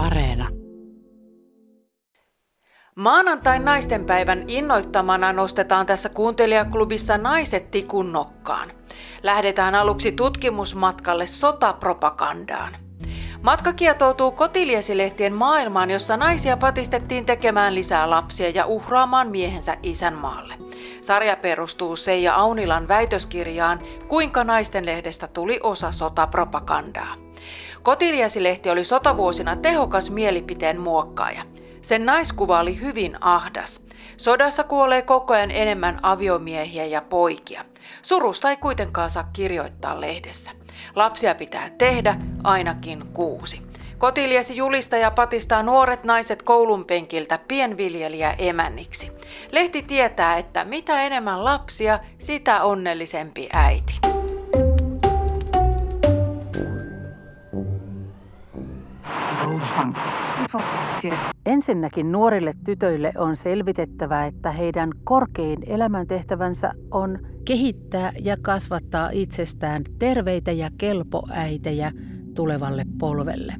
Areena. Maanantain naistenpäivän innoittamana nostetaan tässä kuuntelijaklubissa naiset tikun nokkaan. Lähdetään aluksi tutkimusmatkalle sotapropagandaan. Matka kietoutuu kotiliesilehtien maailmaan, jossa naisia patistettiin tekemään lisää lapsia ja uhraamaan miehensä isänmaalle. Sarja perustuu Seija Aunilan väitöskirjaan Kuinka naisten lehdestä tuli osa sotapropagandaa. Kotiliesi-lehti oli sotavuosina tehokas mielipiteen muokkaaja. Sen naiskuva oli hyvin ahdas. Sodassa kuolee koko ajan enemmän aviomiehiä ja poikia. Surusta ei kuitenkaan saa kirjoittaa lehdessä. Lapsia pitää tehdä ainakin kuusi. Kotiliesi julistaja patistaa nuoret naiset koulun penkiltä pienviljelijä emänniksi. Lehti tietää, että mitä enemmän lapsia, sitä onnellisempi äiti. Ensinnäkin nuorille tytöille on selvitettävä, että heidän korkein elämäntehtävänsä on kehittää ja kasvattaa itsestään terveitä ja kelpoäitejä tulevalle polvelle.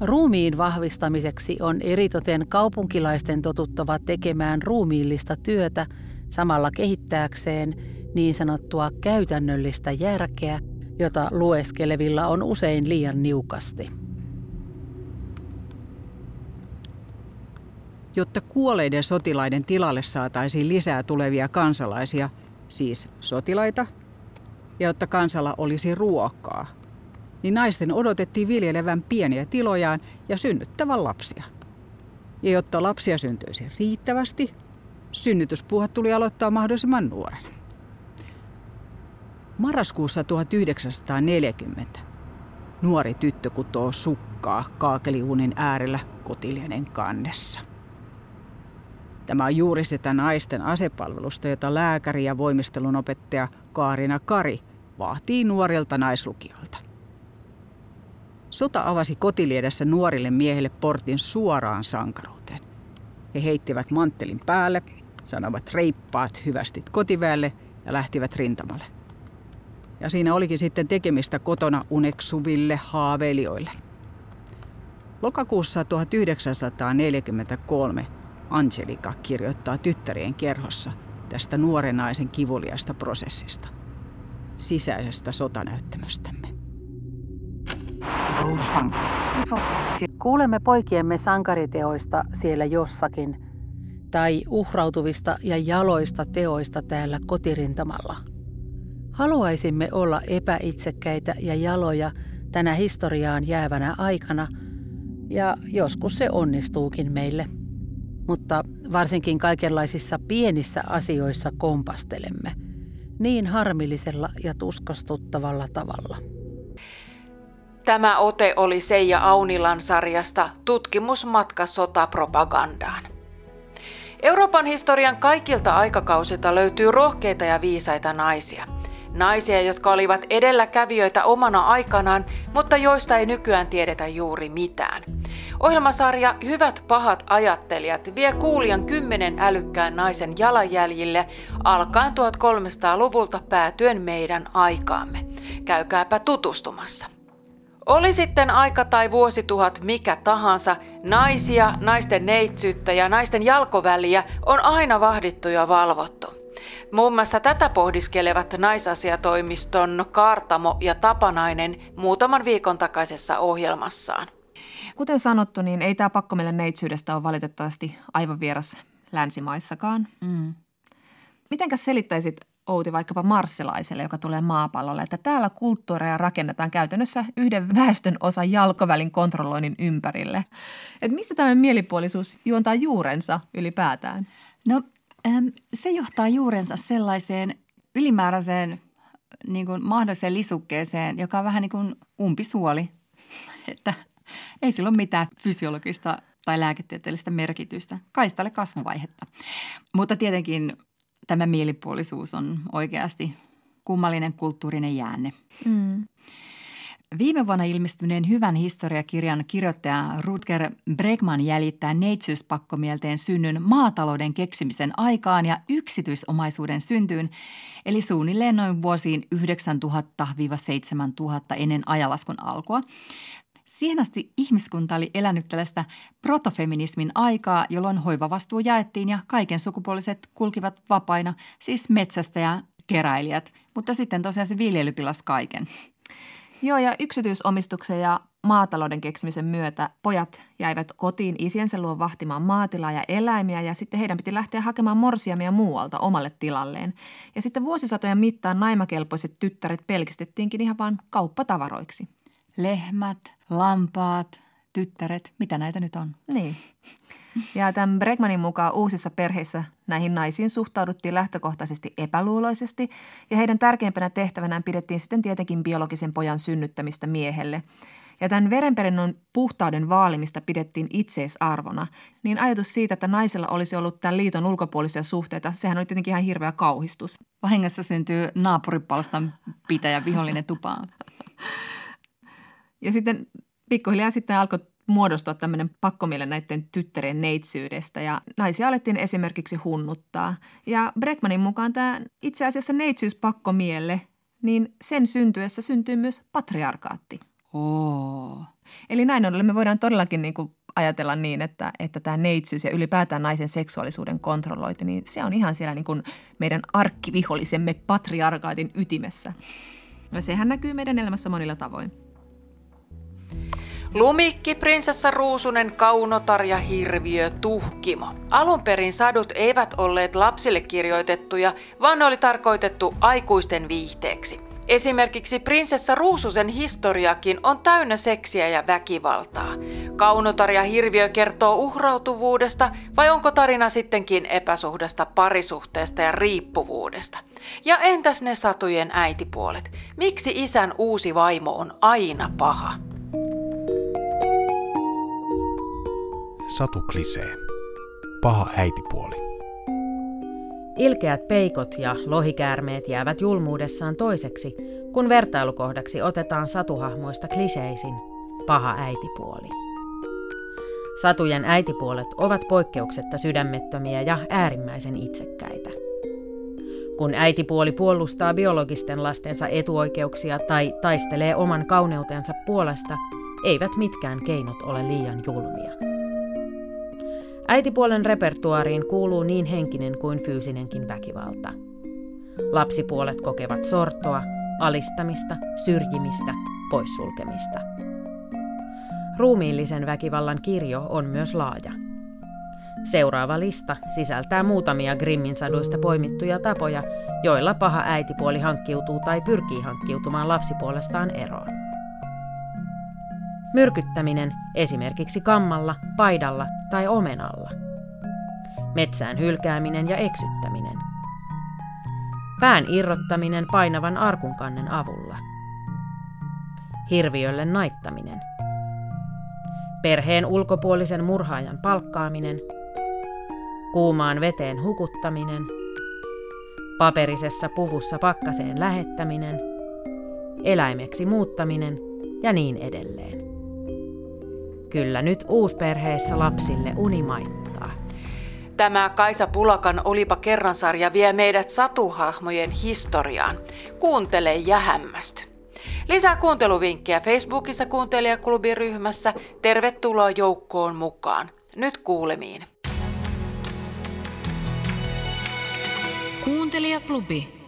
Ruumiin vahvistamiseksi on eritoten kaupunkilaisten totuttava tekemään ruumiillista työtä samalla kehittääkseen niin sanottua käytännöllistä järkeä, jota lueskelevilla on usein liian niukasti. Jotta kuolleiden sotilaiden tilalle saataisiin lisää tulevia kansalaisia, siis sotilaita, ja jotta kansalla olisi ruokaa – niin naisten odotettiin viljelevän pieniä tilojaan ja synnyttävän lapsia. Ja jotta lapsia syntyisi riittävästi, synnytyspuhat tuli aloittaa mahdollisimman nuorena. Marraskuussa 1940 nuori tyttö kutoo sukkaa kaakeliuunin äärellä kotilienen kannessa. Tämä on juuri sitä naisten asepalvelusta, jota lääkäri ja voimistelun opettaja Kaarina Kari vaatii nuorilta naislukijoilta. Sota avasi kotiliedessä nuorille miehille portin suoraan sankaruuteen. He heittivät manttelin päälle, sanovat reippaat hyvästit kotiväelle ja lähtivät rintamalle. Ja siinä olikin sitten tekemistä kotona uneksuville haaveilijoille. Lokakuussa 1943 Angelika kirjoittaa tyttärien kerhossa tästä nuoren naisen kivuliasta prosessista, sisäisestä sotanäyttämöstämme. Kuulemme poikiemme sankariteoista siellä jossakin, tai uhrautuvista ja jaloista teoista täällä kotirintamalla. Haluaisimme olla epäitsekkäitä ja jaloja tänä historiaan jäävänä aikana, ja joskus se onnistuukin meille. Mutta varsinkin kaikenlaisissa pienissä asioissa kompastelemme, niin harmillisella ja tuskastuttavalla tavalla. Tämä ote oli Seija Aunilan sarjasta Tutkimusmatka sotapropagandaan. Euroopan historian kaikilta aikakausilta löytyy rohkeita ja viisaita naisia. Naisia, jotka olivat edelläkävijöitä omana aikanaan, mutta joista ei nykyään tiedetä juuri mitään. Ohjelmasarja Hyvät pahat ajattelijat vie kuulijan kymmenen älykkään naisen jalanjäljille alkaen 1300-luvulta päätyen meidän aikaamme. Käykääpä tutustumassa. Oli sitten aika tai vuosituhat mikä tahansa, naisia, naisten neitsyyttä ja naisten jalkoväliä on aina vahdittu ja valvottu. Muun muassa tätä pohdiskelevat naisasiatoimiston Kaartamo ja Tapanainen muutaman viikon takaisessa ohjelmassaan. Kuten sanottu, niin ei tämä pakko meille neitsyydestä ole valitettavasti aivan vieras länsimaissakaan. Mm. Mitenkäs selittäisit Outi vaikkapa marssilaiselle, joka tulee maapallolle, että täällä kulttuureja rakennetaan käytännössä yhden väestön osan jalkovälin kontrolloinnin ympärille. Että missä tämä mielipuolisuus juontaa juurensa ylipäätään? No se johtaa juurensa sellaiseen ylimääräiseen niin kuin mahdolliseen lisukkeeseen, joka on vähän niin kuin umpisuoli. Että ei sillä ole mitään fysiologista tai lääketieteellistä merkitystä, kaistalle kasvuvaihetta. Mutta tietenkin tämä mielipuolisuus on oikeasti kummallinen kulttuurinen jäänne. Mm. Viime vuonna ilmestyneen hyvän historiakirjan kirjoittaja Rutger Bregman jäljittää neitsyyspakkomielteen synnyn maatalouden keksimisen aikaan ja yksityisomaisuuden syntyyn, eli suunnilleen noin vuosiin 9000-7000 ennen ajalaskun alkua. Siihen asti ihmiskunta oli elänyt tällaista protofeminismin aikaa, jolloin hoivavastuu jaettiin ja kaiken sukupuoliset kulkivat vapaina, siis metsästä ja keräilijät. Mutta sitten tosiaan se viljely pilasi kaiken. Joo, ja yksityisomistuksen ja maatalouden keksimisen myötä pojat jäivät kotiin isiensä luo vahtimaan maatilaa ja eläimiä ja sitten heidän piti lähteä hakemaan morsiamia muualta omalle tilalleen. Ja sitten vuosisatojen mittaan naimakelpoiset tyttäret pelkistettiinkin ihan vaan kauppatavaroiksi. Lehmät, lampaat, tyttäret, mitä näitä nyt on? Niin. Ja tämän Bregmanin mukaan uusissa perheissä näihin naisiin suhtauduttiin lähtökohtaisesti epäluuloisesti ja heidän tärkeimpänä tehtävänään pidettiin sitten tietenkin biologisen pojan synnyttämistä miehelle. Ja tämän verenperinnön puhtauden vaalimista pidettiin itseisarvona, niin ajatus siitä, että naisella olisi ollut tämän liiton ulkopuolisia suhteita, sehän oli tietenkin ihan hirveä kauhistus. Vahingossa syntyy naapuripalstan pitäjä vihollinen tupaan. Ja sitten pikkuhiljaa sitten alkoi muodostua tämmöinen pakkomielle näiden tyttären neitsyydestä ja naisia alettiin esimerkiksi hunnuttaa. Ja Breckmanin mukaan tämä itse asiassa neitsyys pakkomielle, niin sen syntyessä syntyy myös patriarkaatti. Oo. Eli näin ollen me voidaan todellakin niin kuin ajatella niin, että, että tämä neitsyys ja ylipäätään naisen seksuaalisuuden kontrollointi, niin se on ihan siellä niin kuin meidän arkkivihollisemme patriarkaatin ytimessä. Ja sehän näkyy meidän elämässä monilla tavoin. Lumikki, prinsessa Ruusunen, Kaunotar ja Hirviö, Tuhkimo. Alun perin sadut eivät olleet lapsille kirjoitettuja, vaan ne oli tarkoitettu aikuisten viihteeksi. Esimerkiksi prinsessa Ruususen historiakin on täynnä seksiä ja väkivaltaa. Kaunotar ja Hirviö kertoo uhrautuvuudesta vai onko tarina sittenkin epäsuhdasta parisuhteesta ja riippuvuudesta? Ja entäs ne satujen äitipuolet? Miksi isän uusi vaimo on aina paha? Satu Klisee. Paha äitipuoli. Ilkeät peikot ja lohikäärmeet jäävät julmuudessaan toiseksi, kun vertailukohdaksi otetaan satuhahmoista kliseisin paha äitipuoli. Satujen äitipuolet ovat poikkeuksetta sydämettömiä ja äärimmäisen itsekkäitä. Kun äitipuoli puolustaa biologisten lastensa etuoikeuksia tai taistelee oman kauneutensa puolesta, eivät mitkään keinot ole liian julmia. Äitipuolen repertuariin kuuluu niin henkinen kuin fyysinenkin väkivalta. Lapsipuolet kokevat sortoa, alistamista, syrjimistä, poissulkemista. Ruumiillisen väkivallan kirjo on myös laaja. Seuraava lista sisältää muutamia Grimmin saduista poimittuja tapoja, joilla paha äitipuoli hankkiutuu tai pyrkii hankkiutumaan lapsipuolestaan eroon. Myrkyttäminen esimerkiksi kammalla, paidalla tai omenalla. Metsään hylkääminen ja eksyttäminen. Pään irrottaminen painavan arkunkannen avulla. Hirviölle naittaminen. Perheen ulkopuolisen murhaajan palkkaaminen. Kuumaan veteen hukuttaminen. Paperisessa puvussa pakkaseen lähettäminen. Eläimeksi muuttaminen ja niin edelleen. Kyllä nyt uusperheissä lapsille uni maittaa. Tämä Kaisa Pulakan Olipa kerran sarja vie meidät satuhahmojen historiaan. Kuuntele ja hämmästy. Lisää kuunteluvinkkejä Facebookissa kuuntelijaklubiryhmässä. Tervetuloa joukkoon mukaan. Nyt kuulemiin. Kuuntelijaklubi.